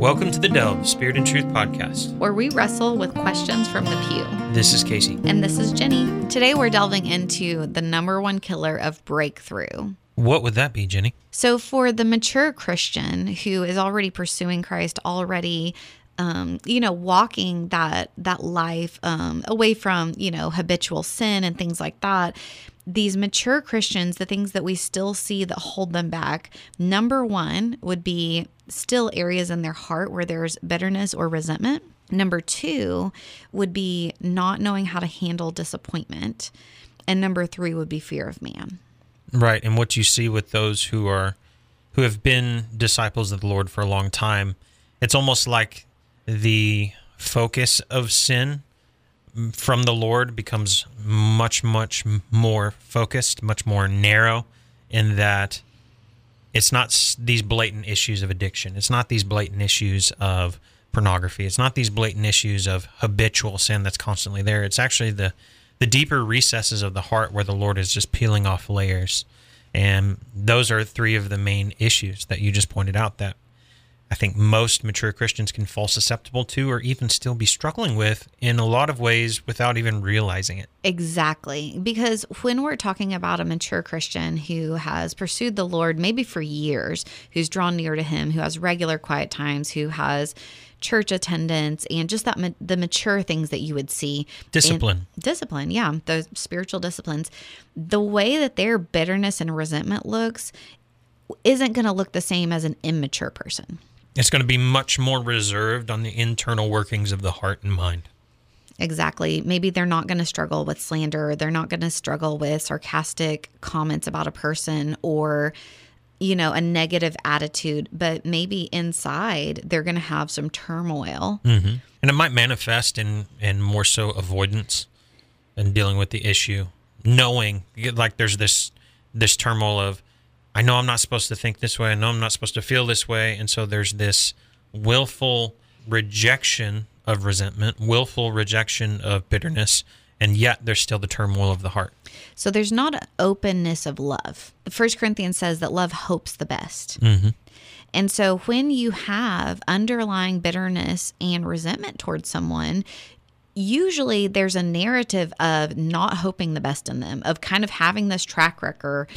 Welcome to the Delve Spirit and Truth podcast. where we wrestle with questions from the pew. This is Casey. And this is Jenny. Today we're delving into the number one killer of breakthrough. What would that be, Jenny? So, for the mature Christian who is already pursuing Christ, already, um, you know, walking that that life um, away from you know habitual sin and things like that, these mature Christians, the things that we still see that hold them back, number one would be still areas in their heart where there's bitterness or resentment. Number two would be not knowing how to handle disappointment. And number three would be fear of man. Right, and what you see with those who are who have been disciples of the Lord for a long time, it's almost like the focus of sin from the Lord becomes much much more focused, much more narrow in that it's not these blatant issues of addiction. It's not these blatant issues of pornography. It's not these blatant issues of habitual sin that's constantly there. It's actually the the deeper recesses of the heart where the Lord is just peeling off layers. And those are three of the main issues that you just pointed out that I think most mature Christians can fall susceptible to or even still be struggling with in a lot of ways without even realizing it. Exactly. Because when we're talking about a mature Christian who has pursued the Lord maybe for years, who's drawn near to him, who has regular quiet times, who has church attendance and just that ma- the mature things that you would see in- Discipline. discipline yeah the spiritual disciplines the way that their bitterness and resentment looks isn't going to look the same as an immature person It's going to be much more reserved on the internal workings of the heart and mind. Exactly. Maybe they're not going to struggle with slander. They're not going to struggle with sarcastic comments about a person or, you know, a negative attitude. But maybe inside they're going to have some turmoil. Mm-hmm. And it might manifest in, in more so avoidance and dealing with the issue, knowing like there's this this turmoil of I know I'm not supposed to think this way, I know I'm not supposed to feel this way, and so there's this willful rejection of resentment, willful rejection of bitterness, and yet there's still the turmoil of the heart. So there's not an openness of love. The First Corinthians says that love hopes the best. Mm-hmm. And so when you have underlying bitterness and resentment towards someone, usually there's a narrative of not hoping the best in them, of kind of having this track record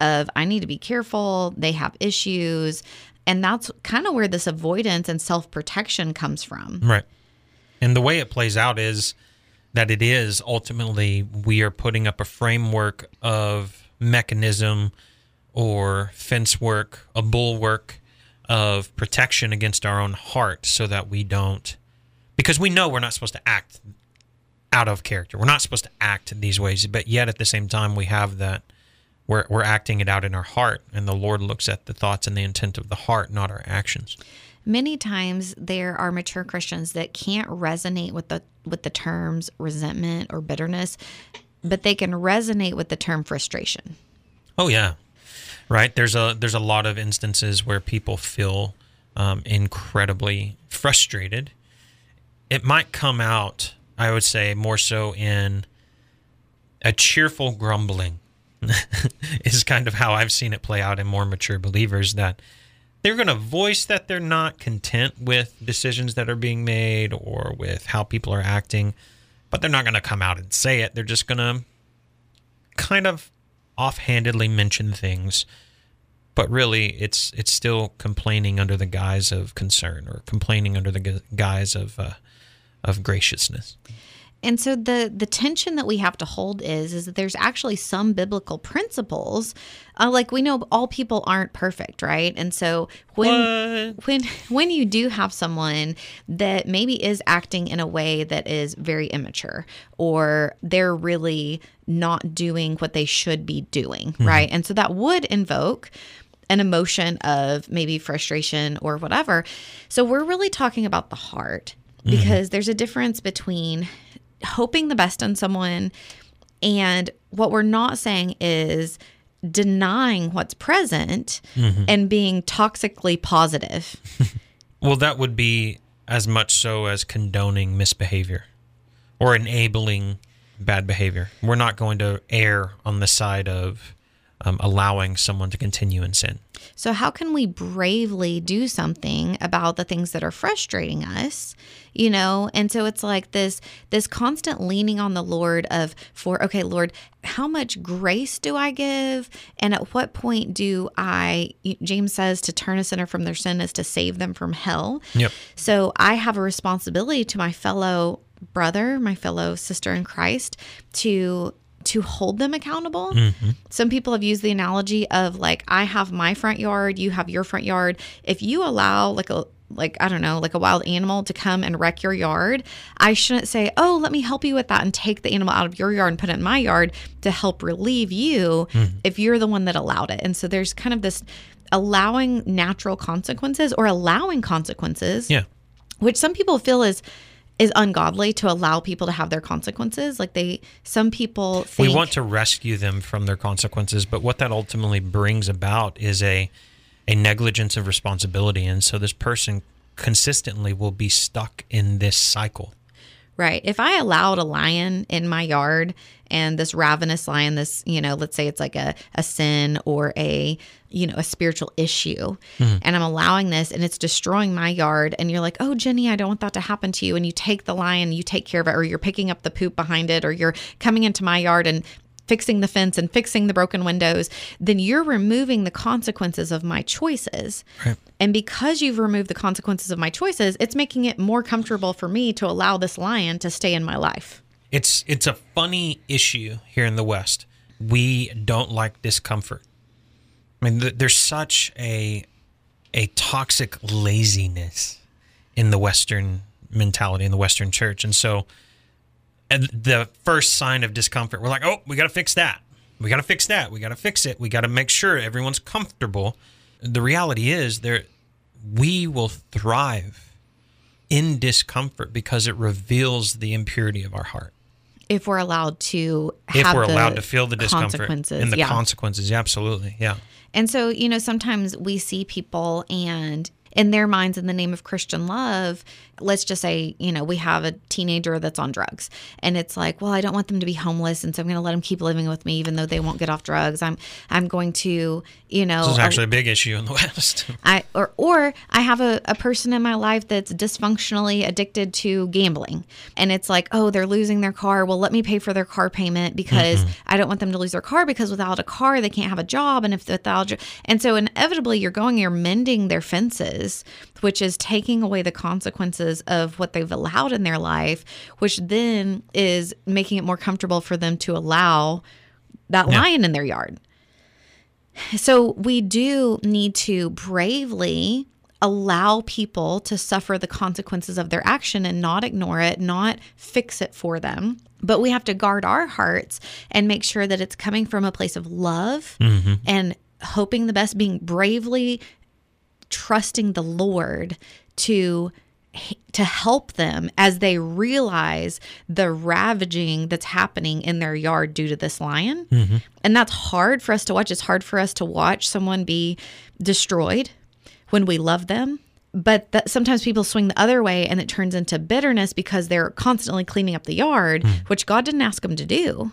of I need to be careful, they have issues. And that's kind of where this avoidance and self protection comes from. Right. And the way it plays out is that it is ultimately we are putting up a framework of mechanism or fence work, a bulwark of protection against our own heart so that we don't because we know we're not supposed to act out of character. We're not supposed to act these ways, but yet at the same time we have that we're we're acting it out in our heart and the Lord looks at the thoughts and the intent of the heart, not our actions. Many times there are mature Christians that can't resonate with the with the terms resentment or bitterness, but they can resonate with the term frustration. Oh yeah, right. There's a there's a lot of instances where people feel um, incredibly frustrated. It might come out, I would say, more so in a cheerful grumbling. is kind of how I've seen it play out in more mature believers that they're going to voice that they're not content with decisions that are being made or with how people are acting, but they're not going to come out and say it. They're just going to kind of offhandedly mention things, but really it's it's still complaining under the guise of concern or complaining under the guise of uh, of graciousness. And so the the tension that we have to hold is is that there's actually some biblical principles. Uh, like we know all people aren't perfect, right? And so when What? when when you do have someone that maybe is acting in a way that is very immature or they're really not doing what they should be doing, right? And so that would invoke an emotion of maybe frustration or whatever. So we're really talking about the heart because there's a difference between hoping the best in someone and what we're not saying is denying what's present mm-hmm. and being toxically positive. Well, that would be as much so as condoning misbehavior or enabling bad behavior. We're not going to err on the side of um, allowing someone to continue in sin. So, how can we bravely do something about the things that are frustrating us? You know, and so it's like this this constant leaning on the Lord of for okay, Lord, how much grace do I give, and at what point do I? James says to turn a sinner from their sin is to save them from hell. Yep. So I have a responsibility to my fellow brother, my fellow sister in Christ, to to hold them accountable. Mm-hmm. Some people have used the analogy of like I have my front yard, you have your front yard. If you allow like a like I don't know, like a wild animal to come and wreck your yard, I shouldn't say, "Oh, let me help you with that and take the animal out of your yard and put it in my yard to help relieve you mm-hmm. if you're the one that allowed it." And so there's kind of this allowing natural consequences or allowing consequences. Yeah. Which some people feel is is ungodly to allow people to have their consequences. Like they, some people think we want to rescue them from their consequences, but what that ultimately brings about is a a negligence of responsibility, and so this person consistently will be stuck in this cycle. Right. If I allowed a lion in my yard and this ravenous lion, this, you know, let's say it's like a, a sin or a, you know, a spiritual issue, mm-hmm. and I'm allowing this and it's destroying my yard, and you're like, oh, Jenny, I don't want that to happen to you. And you take the lion, you take care of it, or you're picking up the poop behind it, or you're coming into my yard and fixing the fence and fixing the broken windows, then you're removing the consequences of my choices. Right. And because you've removed the consequences of my choices, it's making it more comfortable for me to allow this lion to stay in my life. It's it's a funny issue here in the West. We don't like discomfort. I mean, there's such a a toxic laziness in the Western mentality in the Western church, and so and the first sign of discomfort, we're like, oh, we got to fix that. We got to fix that. We got to fix it. We got to make sure everyone's comfortable. The reality is, there, we will thrive in discomfort because it reveals the impurity of our heart. If we're allowed to, if we're allowed to feel the discomfort and the yeah. consequences, yeah, absolutely, yeah. And so, you know, sometimes we see people and in their minds in the name of Christian love, let's just say, you know, we have a teenager that's on drugs and it's like, well, I don't want them to be homeless and so I'm going to let them keep living with me even though they won't get off drugs. I'm I'm going to, you know, This is actually a big issue in the West. I or or I have a, a person in my life that's dysfunctionally addicted to gambling and it's like, oh, they're losing their car. Well, let me pay for their car payment because mm-hmm. I don't want them to lose their car because without a car they can't have a job and if without and so inevitably you're going you're mending their fences which is taking away the consequences of what they've allowed in their life, which then is making it more comfortable for them to allow that yeah. lion in their yard. So we do need to bravely allow people to suffer the consequences of their action and not ignore it, not fix it for them. But we have to guard our hearts and make sure that it's coming from a place of love mm-hmm. and hoping the best, being bravely trusting the Lord to to help them as they realize the ravaging that's happening in their yard due to this lion. Mm-hmm. And that's hard for us to watch. It's hard for us to watch someone be destroyed when we love them. But that, sometimes people swing the other way and it turns into bitterness because they're constantly cleaning up the yard, mm. which God didn't ask them to do.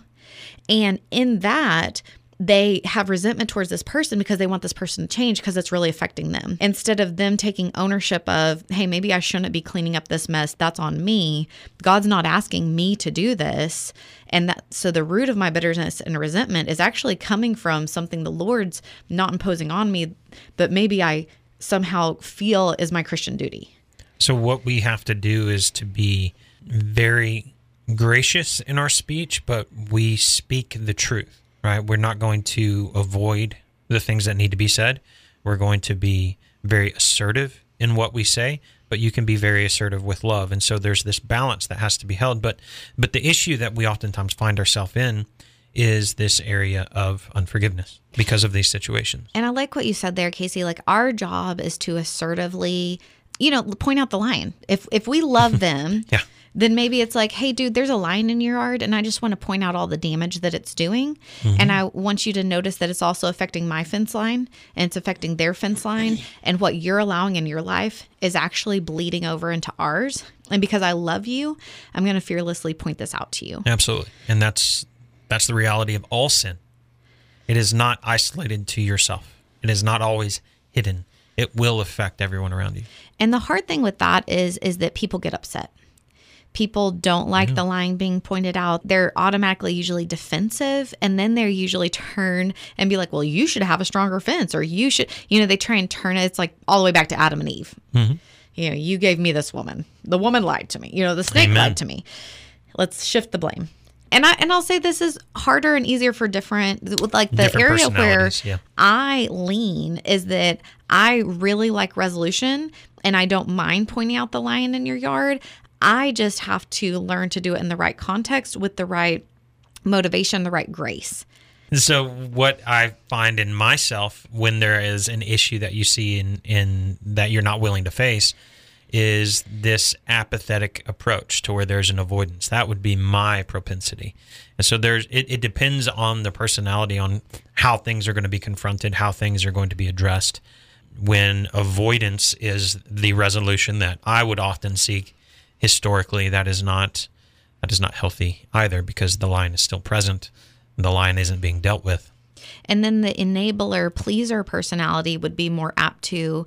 And in that, they have resentment towards this person because they want this person to change because it's really affecting them. Instead of them taking ownership of, hey, maybe I shouldn't be cleaning up this mess. That's on me. God's not asking me to do this. And that so the root of my bitterness and resentment is actually coming from something the Lord's not imposing on me, but maybe I somehow feel is my Christian duty. So what we have to do is to be very gracious in our speech, but we speak the truth right? We're not going to avoid the things that need to be said. We're going to be very assertive in what we say, but you can be very assertive with love. And so there's this balance that has to be held. But but the issue that we oftentimes find ourselves in is this area of unforgiveness because of these situations. And I like what you said there, Casey. Like our job is to assertively, you know, point out the line. If if we love them, yeah then maybe it's like, hey, dude, there's a line in your yard, and I just want to point out all the damage that it's doing. Mm-hmm. And I want you to notice that it's also affecting my fence line and it's affecting their fence line. And what you're allowing in your life is actually bleeding over into ours. And because I love you, I'm going to fearlessly point this out to you. Absolutely. And that's that's the reality of all sin. It is not isolated to yourself. It is not always hidden. It will affect everyone around you. And the hard thing with that is is that people get upset. People don't like the line being pointed out. They're automatically usually defensive and then they're usually turn and be like, "Well, you should have a stronger fence or you should, you know, they try and turn it it's like all the way back to Adam and Eve. Mm-hmm. You know, you gave me this woman. The woman lied to me. You know, the snake Amen. lied to me. Let's shift the blame. And I and I'll say this is harder and easier for different with like the Different area where yeah. I lean is that I really like resolution and I don't mind pointing out the lion in your yard. I just have to learn to do it in the right context with the right motivation, the right grace. So what I find in myself when there is an issue that you see in in that you're not willing to face is this apathetic approach to where there's an avoidance. That would be my propensity. And so there's it, it depends on the personality on how things are going to be confronted, how things are going to be addressed. When avoidance is the resolution that I would often seek historically, that is not that is not healthy either because the line is still present. The line isn't being dealt with. And then the enabler pleaser personality would be more apt to,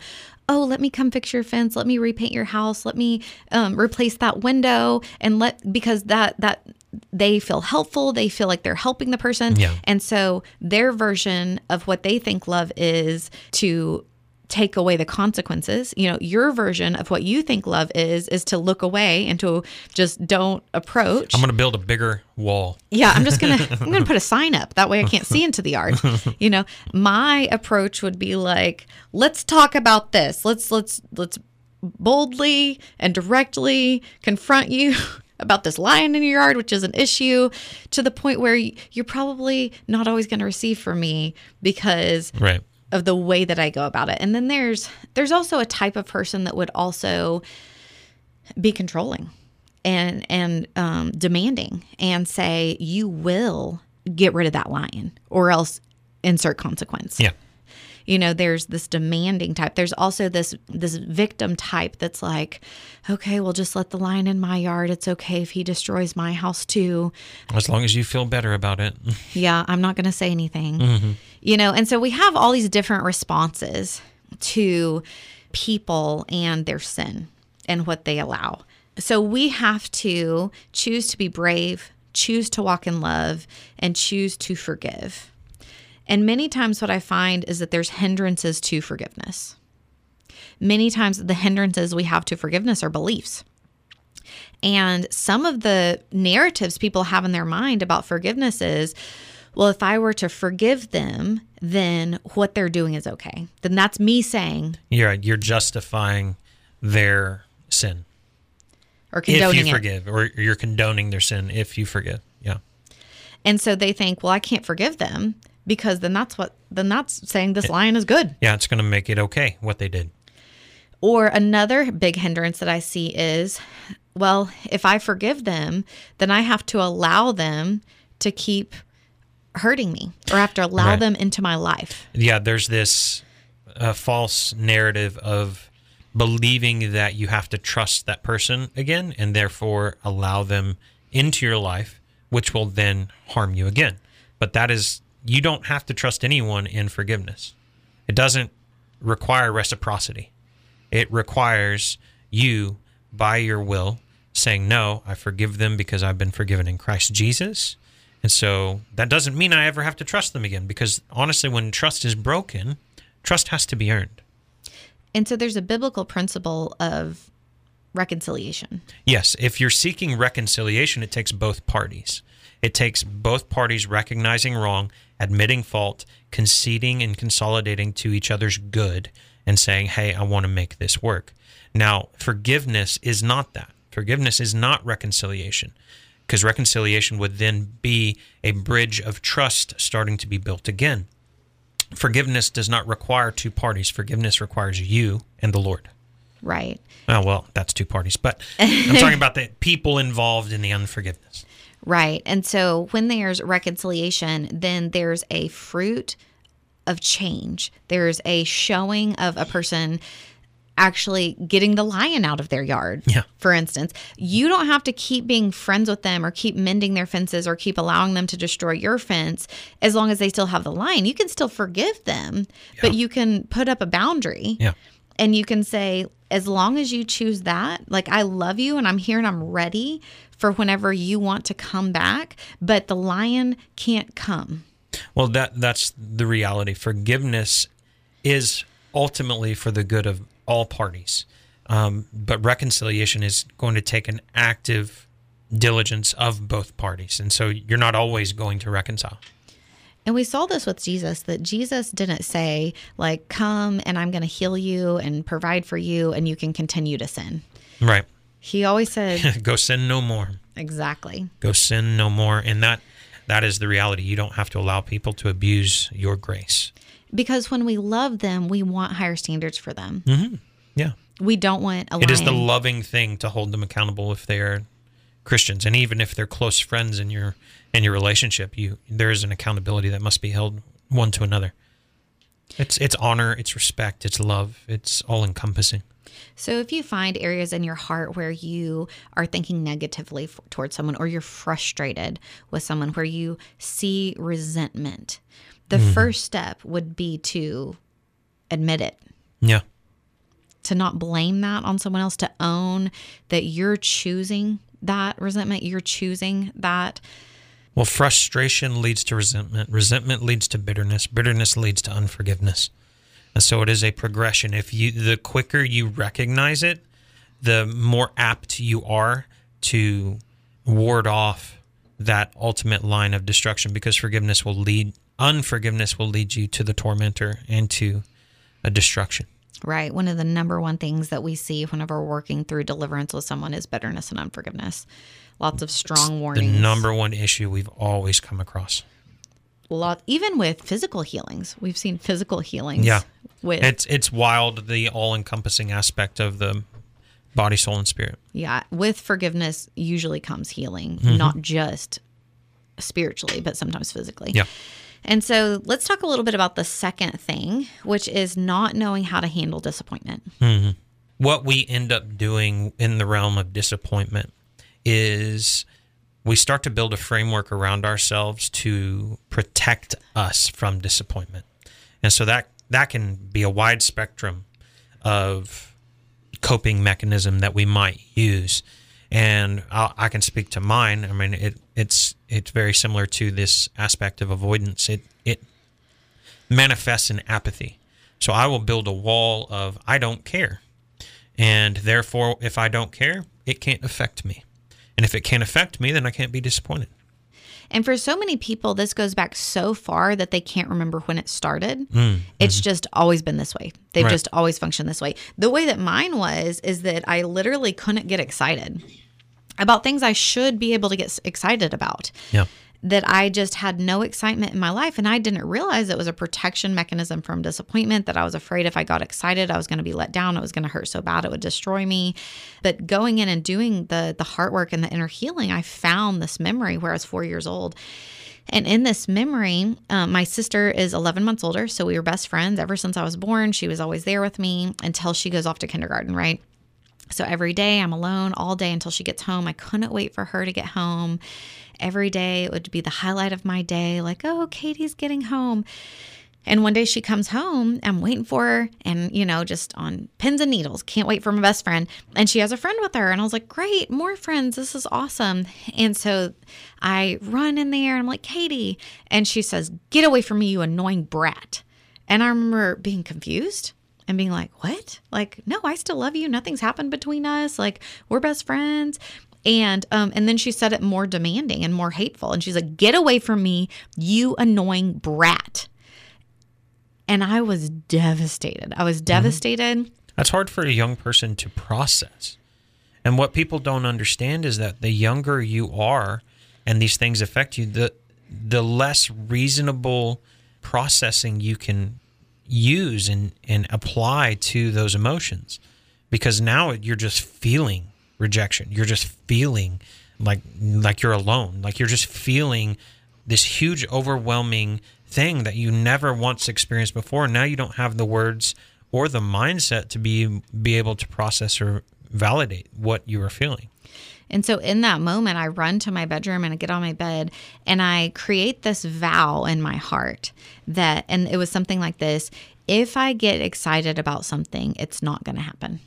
oh, let me come fix your fence, let me repaint your house, let me um, replace that window, and let because that that they feel helpful, they feel like they're helping the person, Yeah. and so their version of what they think love is to take away the consequences. You know, your version of what you think love is is to look away and to just don't approach. I'm going to build a bigger wall. Yeah, I'm just gonna I'm gonna put a sign up. That way I can't see into the yard. You know, my approach would be like, let's talk about this. Let's let's let's boldly and directly confront you about this lion in your yard, which is an issue, to the point where you're probably not always going to receive from me because Right. Of the way that I go about it. And then there's there's also a type of person that would also be controlling and and um, demanding and say you will get rid of that lion or else insert consequence. Yeah. You know, there's this demanding type. There's also this this victim type that's like, okay, well just let the lion in my yard. It's okay if he destroys my house too. As long as you feel better about it. Yeah, I'm not going to say anything. You know, and so we have all these different responses to people and their sin and what they allow. So we have to choose to be brave, choose to walk in love, and choose to forgive. And many times, what I find is that there's hindrances to forgiveness. Many times, the hindrances we have to forgiveness are beliefs. And some of the narratives people have in their mind about forgiveness is, well, if I were to forgive them, then what they're doing is okay. Then that's me saying You're you're justifying their sin or if you it. forgive, or you're condoning their sin if you forgive. Yeah. And so they think, well, I can't forgive them because then that's what then that's saying this lion is good. Yeah, it's going to make it okay what they did. Or another big hindrance that I see is, well, if I forgive them, then I have to allow them to keep hurting me or I have to allow Right. them into my life. Yeah, there's this uh, false narrative of believing that you have to trust that person again and therefore allow them into your life, which will then harm you again. But that is, you don't have to trust anyone in forgiveness. It doesn't require reciprocity. It requires you, by your will, saying, No, I forgive them because I've been forgiven in Christ Jesus. And so that doesn't mean I ever have to trust them again because honestly, when trust is broken, trust has to be earned. And so there's a biblical principle of reconciliation. Yes, if you're seeking reconciliation, it takes both parties. It takes both parties recognizing wrong, admitting fault, conceding and consolidating to each other's good, and saying, hey, I want to make this work. Now, forgiveness is not that. Forgiveness is not reconciliation, because reconciliation would then be a bridge of trust starting to be built again. Forgiveness does not require two parties, forgiveness requires you and the Lord. Right. Oh, well, that's two parties. But I'm talking about the people involved in the unforgiveness. Right. And so when there's reconciliation, then there's a fruit of change. There's a showing of a person actually getting the lion out of their yard. Yeah. For instance, you don't have to keep being friends with them or keep mending their fences or keep allowing them to destroy your fence as long as they still have the lion. You can still forgive them, yeah. but you can put up a boundary Yeah. and you can say, as long as you choose that, like I love you and I'm here and I'm ready for whenever you want to come back, but the lion can't come. Well, that that's the reality. Forgiveness is ultimately for the good of all parties, um, but reconciliation is going to take an active diligence of both parties, and so you're not always going to reconcile. And we saw this with Jesus that Jesus didn't say, like, come and I'm going to heal you and provide for you and you can continue to sin. Right? He always said, Go sin no more. exactly. Go sin no more, and that that is the reality. You don't have to allow people to abuse your grace. Because when we love them, we want higher standards for them. Mm-hmm. Yeah. We don't want a It is the loving thing to hold them accountable if they're Christians, and even if they're close friends in your in your relationship, you there is an accountability that must be held one to another. It's it's honor, it's respect, it's love, it's all encompassing. So if you find areas in your heart where you are thinking negatively f- towards someone or you're frustrated with someone where you see resentment, the mm-hmm. first step would be to admit it. Yeah, To not blame that on someone else, to own that you're choosing that resentment, you're choosing that. Well, frustration leads to resentment. Resentment leads to bitterness. Bitterness leads to unforgiveness. And so it is a progression. If you the quicker you recognize it, the more apt you are to ward off that ultimate line of destruction because forgiveness will lead unforgiveness will lead you to the tormentor and to a destruction. Right. One of the number one things that we see whenever we're working through deliverance with someone is bitterness and unforgiveness. Lots of strong The warnings. number one issue we've always come across. lot even with physical healings we've seen physical healings Yeah. with It's it's wild the all-encompassing aspect of the body, soul and spirit. yeah with forgiveness usually comes healing Mm-hmm. not just spiritually but sometimes physically Yeah. And so let's talk a little bit about the second thing which is not knowing how to handle disappointment mm-hmm. what we end up doing in the realm of disappointment is we start to build a framework around ourselves to protect us from disappointment. And so that that can be a wide spectrum of coping mechanism that we might use. And i I can speak to mine. I mean, it, it's it's very similar to this aspect of avoidance. It it manifests in apathy. So I will build a wall of I don't care. And therefore, if I don't care, it can't affect me. And if it can't affect me, then I can't be disappointed. And for so many people this goes back so far that they can't remember when it started. Mm, it's just always been this way. They've Right. just always functioned this way. The way that mine was is that i literally couldn't get excited about things i should be able to get excited about. Yeah. That I just had no excitement in my life. And I didn't realize it was a protection mechanism from disappointment, that I was afraid if I got excited, I was going to be let down. It was going to hurt so bad, it would destroy me. But going in and doing the, the heart work and the inner healing, I found this memory where I was four years old. And in this memory, um, my sister is 11 months older. So we were best friends ever since I was born. She was always there with me until she goes off to kindergarten, right? So every day I'm alone all day until she gets home. I couldn't wait for her to get home. Every day it would be the highlight of my day, like, oh, Katie's getting home. And one day she comes home, I'm waiting for her, and you know, just on pins and needles, can't wait for my best friend. And she has a friend with her. And I was like, great, more friends. This is awesome. And so I run in there and I'm like, Katie. And she says, get away from me, you annoying brat. And I remember being confused and being like, what? Like, no, I still love you. Nothing's happened between us. Like, we're best friends. And um, and then she said it more demanding and more hateful. And she's like, get away from me, you annoying brat. And I was devastated. I was devastated. That's hard for a young person to process. And what people don't understand is that the younger you are and these things affect you, the the less reasonable processing you can use and, and apply to those emotions. Because now you're just feeling rejection. You're just feeling like like you're alone. Like you're just feeling this huge overwhelming thing that you never once experienced before. Now you don't have the words or the mindset to be be able to process or validate what you are feeling. And so in that moment, I run to my bedroom and I get on my bed and I create this vow in my heart that, and it was something like this if I get excited about something, it's not going to happen.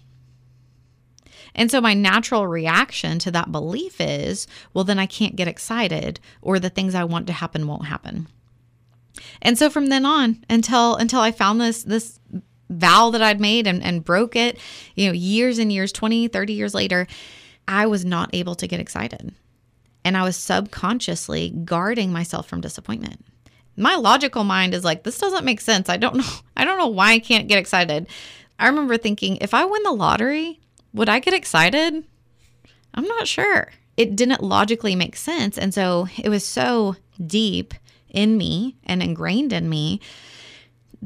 And so my natural reaction to that belief is, well, then I can't get excited or the things I want to happen won't happen. And so from then on until until I found this this vow that I'd made and, and broke it, you know, years and years, 20, 30 years later, I was not able to get excited. And I was subconsciously guarding myself from disappointment. My logical mind is like, this doesn't make sense. I don't know. I don't know why I can't get excited. I remember thinking, if I win the lottery, would I get excited? I'm not sure. It didn't logically make sense. And so it was so deep in me and ingrained in me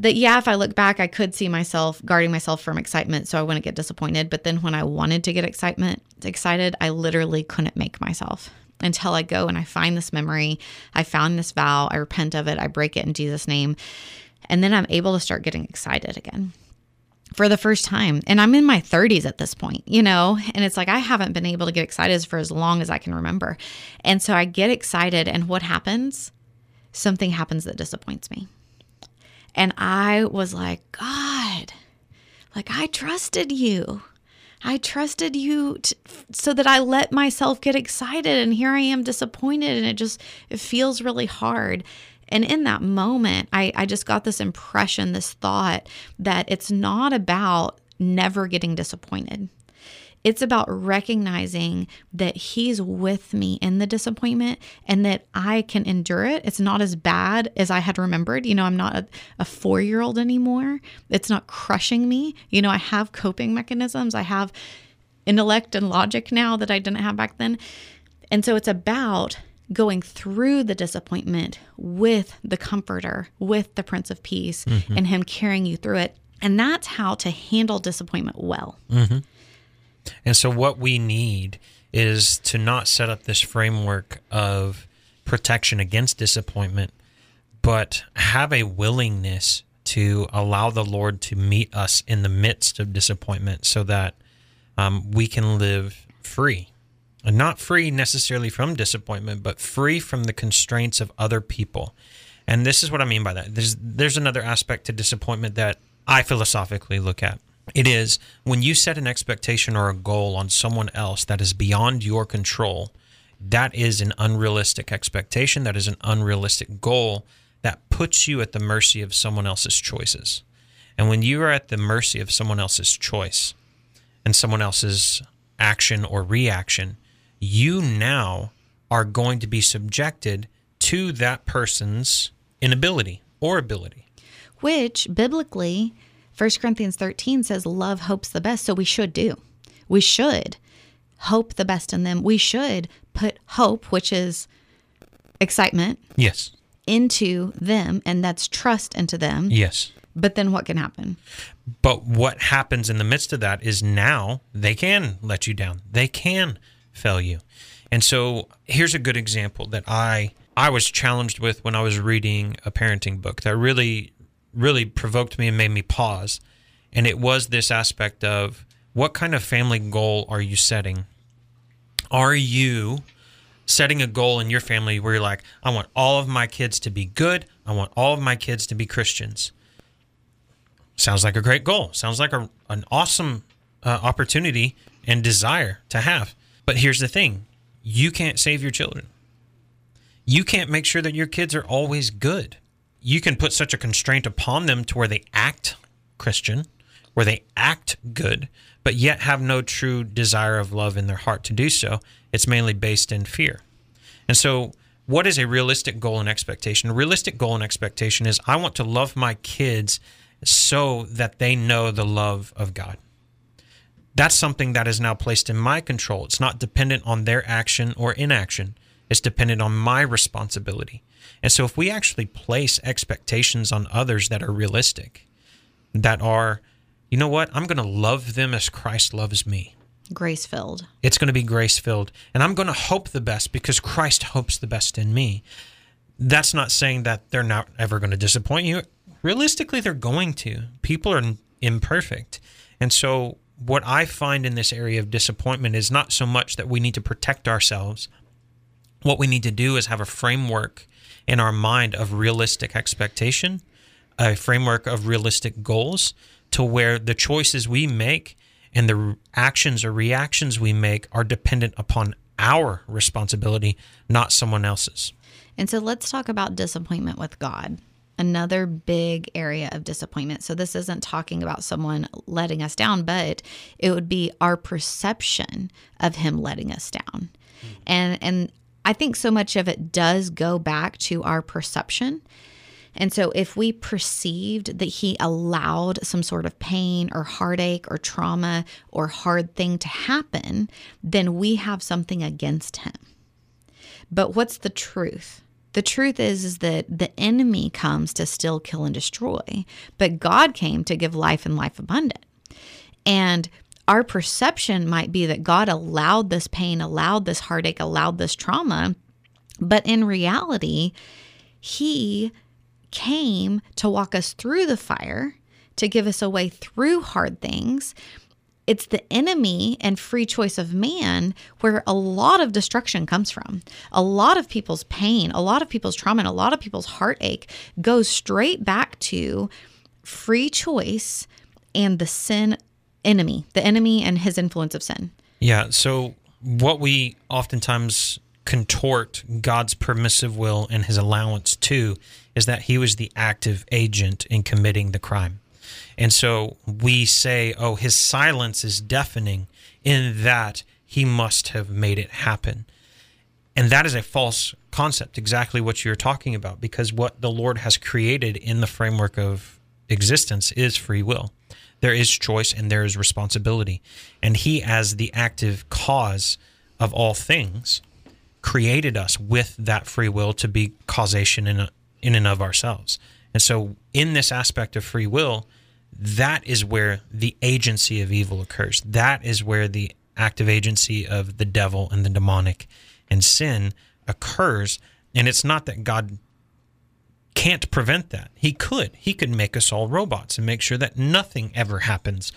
that yeah, if I look back, I could see myself guarding myself from excitement so I wouldn't get disappointed. But then when I wanted to get excitement excited, I literally couldn't make myself until I go and I find this memory. I found this vow, I repent of it, I break it in Jesus' name. And then I'm able to start getting excited again for the first time. And I'm in my 30s at this point, you know, and it's like I haven't been able to get excited for as long as I can remember. And so I get excited, and what happens? Something happens that disappoints me. And I was like, God, like I trusted you. I trusted you t- so that I let myself get excited and here I am disappointed and it just it feels really hard. And in that moment, I, I just got this impression, this thought that it's not about never getting disappointed. It's about recognizing that he's with me in the disappointment and that I can endure it. It's not as bad as I had remembered. You know, I'm not a, a four year old anymore. It's not crushing me. You know, I have coping mechanisms, I have intellect and logic now that I didn't have back then. And so it's about going through the disappointment with the comforter, with the Prince of Peace, mm-hmm. and Him carrying you through it. And that's how to handle disappointment well. Mm-hmm. And so, what we need is to not set up this framework of protection against disappointment, but have a willingness to allow the Lord to meet us in the midst of disappointment so that um, we can live free. And not free necessarily from disappointment, but free from the constraints of other people. And this is what I mean by that. There's there's another aspect to disappointment that I philosophically look at. It is when you set an expectation or a goal on someone else that is beyond your control, that is an unrealistic expectation. That is an unrealistic goal that puts you at the mercy of someone else's choices. And when you are at the mercy of someone else's choice and someone else's action or reaction, you now are going to be subjected to that person's inability or ability. Which biblically 1 Corinthians 13 says love hopes the best. So we should do. We should hope the best in them. We should put hope, which is excitement. Yes. Into them, and that's trust into them. Yes. But then what can happen? But what happens in the midst of that is now they can let you down. They can fail you. And so here's a good example that I I was challenged with when I was reading a parenting book that really really provoked me and made me pause. And it was this aspect of what kind of family goal are you setting? Are you setting a goal in your family where you're like, I want all of my kids to be good, I want all of my kids to be Christians? Sounds like a great goal. Sounds like a, an awesome uh, opportunity and desire to have. But here's the thing you can't save your children. You can't make sure that your kids are always good you can put such a constraint upon them to where they act Christian, where they act good, but yet have no true desire of love in their heart to do so. It's mainly based in fear. And so, what is a realistic goal and expectation? A realistic goal and expectation is I want to love my kids so that they know the love of God. That's something that is now placed in my control. It's not dependent on their action or inaction. It's dependent on my responsibility. And so, if we actually place expectations on others that are realistic, that are, you know what, I'm going to love them as Christ loves me. Grace filled. It's going to be grace filled. And I'm going to hope the best because Christ hopes the best in me. That's not saying that they're not ever going to disappoint you. Realistically, they're going to. People are imperfect. And so, what I find in this area of disappointment is not so much that we need to protect ourselves. What we need to do is have a framework in our mind of realistic expectation, a framework of realistic goals to where the choices we make and the actions or reactions we make are dependent upon our responsibility, not someone else's. And so let's talk about disappointment with God. Another big area of disappointment. So, this isn't talking about someone letting us down, but it would be our perception of Him letting us down. Hmm. And, and I think so much of it does go back to our perception. And so, if we perceived that he allowed some sort of pain or heartache or trauma or hard thing to happen, then we have something against him. But what's the truth? The truth is, is that the enemy comes to still kill, and destroy, but God came to give life and life abundant. And our perception might be that God allowed this pain, allowed this heartache, allowed this trauma, but in reality, He came to walk us through the fire, to give us a way through hard things. It's the enemy and free choice of man where a lot of destruction comes from. A lot of people's pain, a lot of people's trauma, and a lot of people's heartache goes straight back to free choice and the sin enemy, the enemy and his influence of sin. Yeah. So, what we oftentimes contort God's permissive will and his allowance to is that he was the active agent in committing the crime. And so we say, oh, his silence is deafening in that he must have made it happen. And that is a false concept, exactly what you're talking about, because what the Lord has created in the framework of existence is free will. There is choice and there is responsibility. And he, as the active cause of all things, created us with that free will to be causation in, in and of ourselves. And so, in this aspect of free will, that is where the agency of evil occurs. That is where the active agency of the devil and the demonic and sin occurs. And it's not that God can't prevent that. He could. He could make us all robots and make sure that nothing ever happens.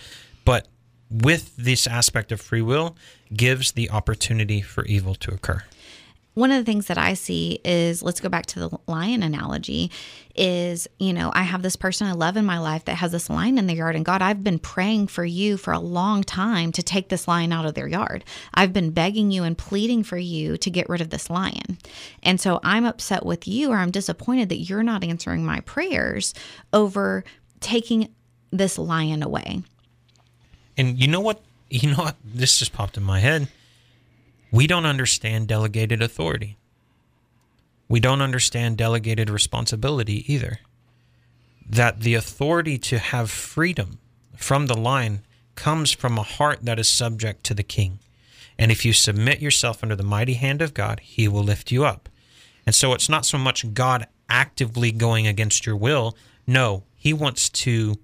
But with this aspect of free will, gives the opportunity for evil to occur one of the things that I see is let's go back to the lion analogy is, you know, I have this person I love in my life that has this lion in their yard. And God, I've been praying for you for a long time to take this lion out of their yard. I've been begging you and pleading for you to get rid of this lion. And so I'm upset with you or I'm disappointed that you're not answering my prayers over taking this lion away. And you know what? You know what? This just popped in my head we don't understand delegated authority. We don't understand delegated responsibility either. That the authority to have freedom from the line comes from a heart that is subject to the king. And if you submit yourself under the mighty hand of God, he will lift you up. And so it's not so much God actively going against your will. No, he wants to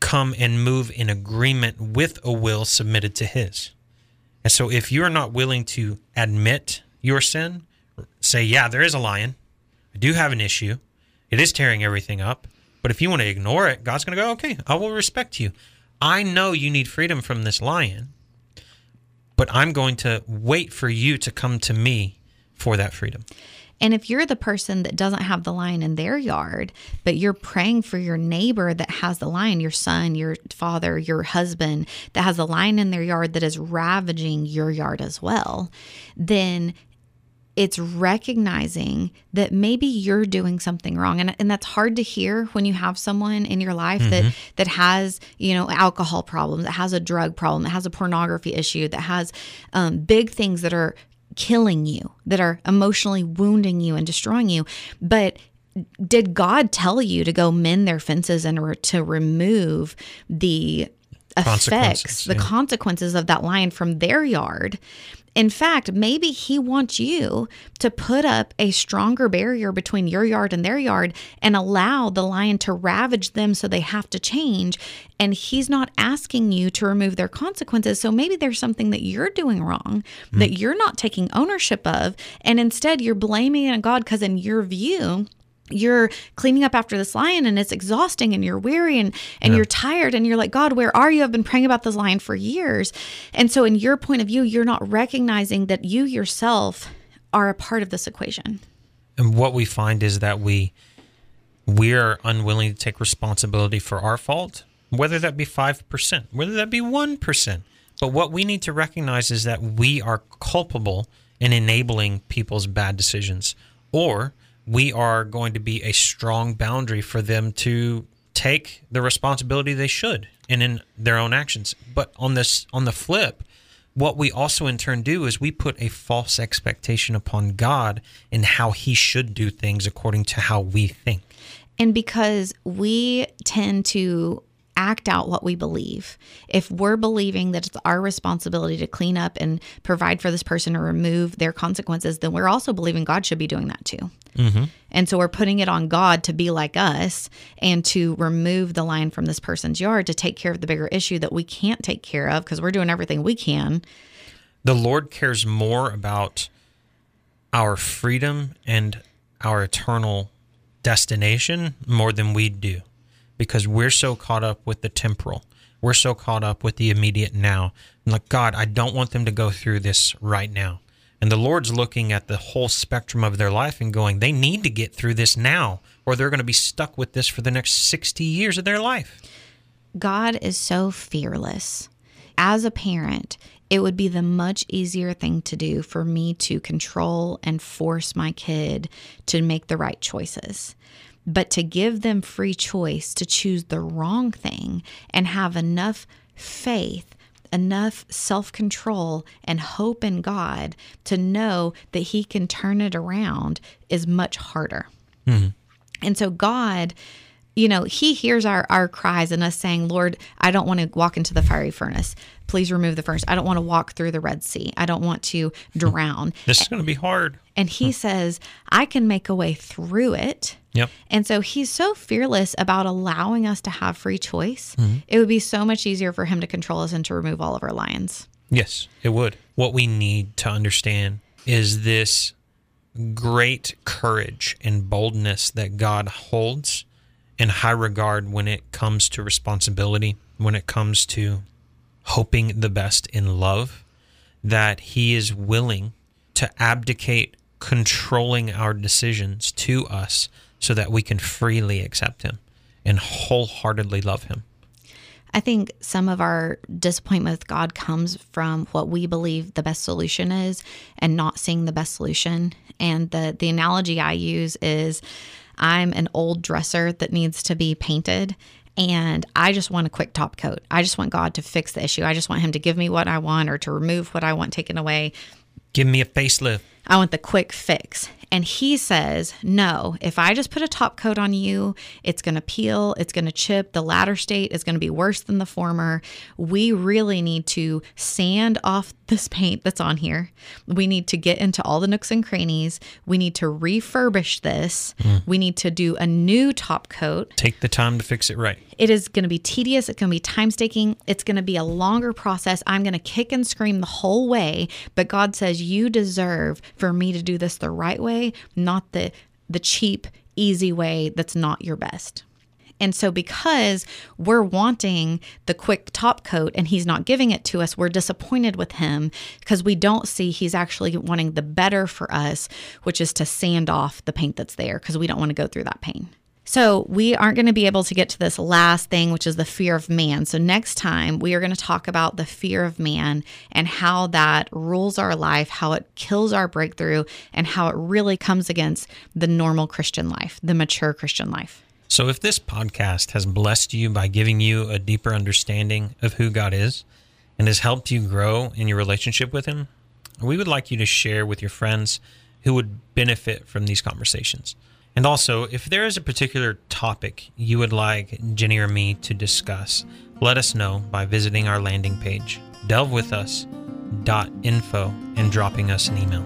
come and move in agreement with a will submitted to his. And so if you're not willing to admit your sin, say, yeah, there is a lion. I do have an issue. It is tearing everything up. But if you want to ignore it, God's going to go, okay, I will respect you. I know you need freedom from this lion, but I'm going to wait for you to come to me for that freedom. And if you're the person that doesn't have the lion in their yard, but you're praying for your neighbor that has the lion, your son, your father, your husband that has a lion in their yard that is ravaging your yard as well, then it's recognizing that maybe you're doing something wrong and, and that's hard to hear when you have someone in your life mm-hmm. that that has you know alcohol problems that has a drug problem that has a pornography issue that has um, big things that are killing you, that are emotionally wounding you and destroying you. But did God tell you to go mend their fences and re- to remove the effects, the yeah. consequences of that lion from their yard? In fact, maybe he wants you to put up a stronger barrier between your yard and their yard and allow the lion to ravage them so they have to change. And he's not asking you to remove their consequences. So maybe there's something that you're doing wrong mm. that you're not taking ownership of. And instead, you're blaming it on God because, in your view, you're cleaning up after this lion and it's exhausting and you're weary and, and Yeah. you're tired and you're like, God, where are you? I've been praying about this lion for years. And so, in your point of view, you're not recognizing that you yourself are a part of this equation. And what we find is that we we are unwilling to take responsibility for our fault, whether that be 5%, whether that be 1%. But what we need to recognize is that we are culpable in enabling people's bad decisions or we are going to be a strong boundary for them to take the responsibility they should and in their own actions. But on this on the flip, what we also in turn do is we put a false expectation upon God in how he should do things according to how we think. And because we tend to act out what we believe, if we're believing that it's our responsibility to clean up and provide for this person or remove their consequences, then we're also believing God should be doing that too. Mm-hmm. And so we're putting it on God to be like us and to remove the lion from this person's yard to take care of the bigger issue that we can't take care of because we're doing everything we can. The Lord cares more about our freedom and our eternal destination more than we do because we're so caught up with the temporal. We're so caught up with the immediate now. Like, God, I don't want them to go through this right now. And the Lord's looking at the whole spectrum of their life and going, they need to get through this now, or they're going to be stuck with this for the next 60 years of their life. God is so fearless. As a parent, it would be the much easier thing to do for me to control and force my kid to make the right choices. But to give them free choice to choose the wrong thing and have enough faith, enough self control, and hope in God to know that He can turn it around is much harder. Mm-hmm. And so God, you know, he hears our our cries and us saying, "Lord, I don't want to walk into the fiery furnace. Please remove the furnace. I don't want to walk through the Red Sea. I don't want to drown." This is going to be hard. And he hmm. says, "I can make a way through it." Yep. And so he's so fearless about allowing us to have free choice. Hmm. It would be so much easier for him to control us and to remove all of our lions. Yes, it would. What we need to understand is this great courage and boldness that God holds in high regard when it comes to responsibility, when it comes to hoping the best in love, that He is willing to abdicate controlling our decisions to us so that we can freely accept Him and wholeheartedly love Him. I think some of our disappointment with God comes from what we believe the best solution is and not seeing the best solution. And the the analogy I use is I'm an old dresser that needs to be painted and I just want a quick top coat. I just want God to fix the issue. I just want him to give me what I want or to remove what I want taken away. Give me a facelift. I want the quick fix. And he says, No, if I just put a top coat on you, it's going to peel, it's going to chip. The latter state is going to be worse than the former. We really need to sand off this paint that's on here. We need to get into all the nooks and crannies. We need to refurbish this. Mm. We need to do a new top coat. Take the time to fix it right. It is going to be tedious. It's going to be time taking. It's going to be a longer process. I'm going to kick and scream the whole way. But God says, You deserve for me to do this the right way, not the, the cheap, easy way that's not your best. And so, because we're wanting the quick top coat and he's not giving it to us, we're disappointed with him because we don't see he's actually wanting the better for us, which is to sand off the paint that's there because we don't want to go through that pain. So, we aren't going to be able to get to this last thing, which is the fear of man. So, next time we are going to talk about the fear of man and how that rules our life, how it kills our breakthrough, and how it really comes against the normal Christian life, the mature Christian life. So, if this podcast has blessed you by giving you a deeper understanding of who God is and has helped you grow in your relationship with Him, we would like you to share with your friends who would benefit from these conversations. And also, if there is a particular topic you would like Jenny or me to discuss, let us know by visiting our landing page, delvewithus.info, and dropping us an email.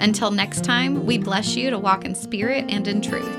Until next time, we bless you to walk in spirit and in truth.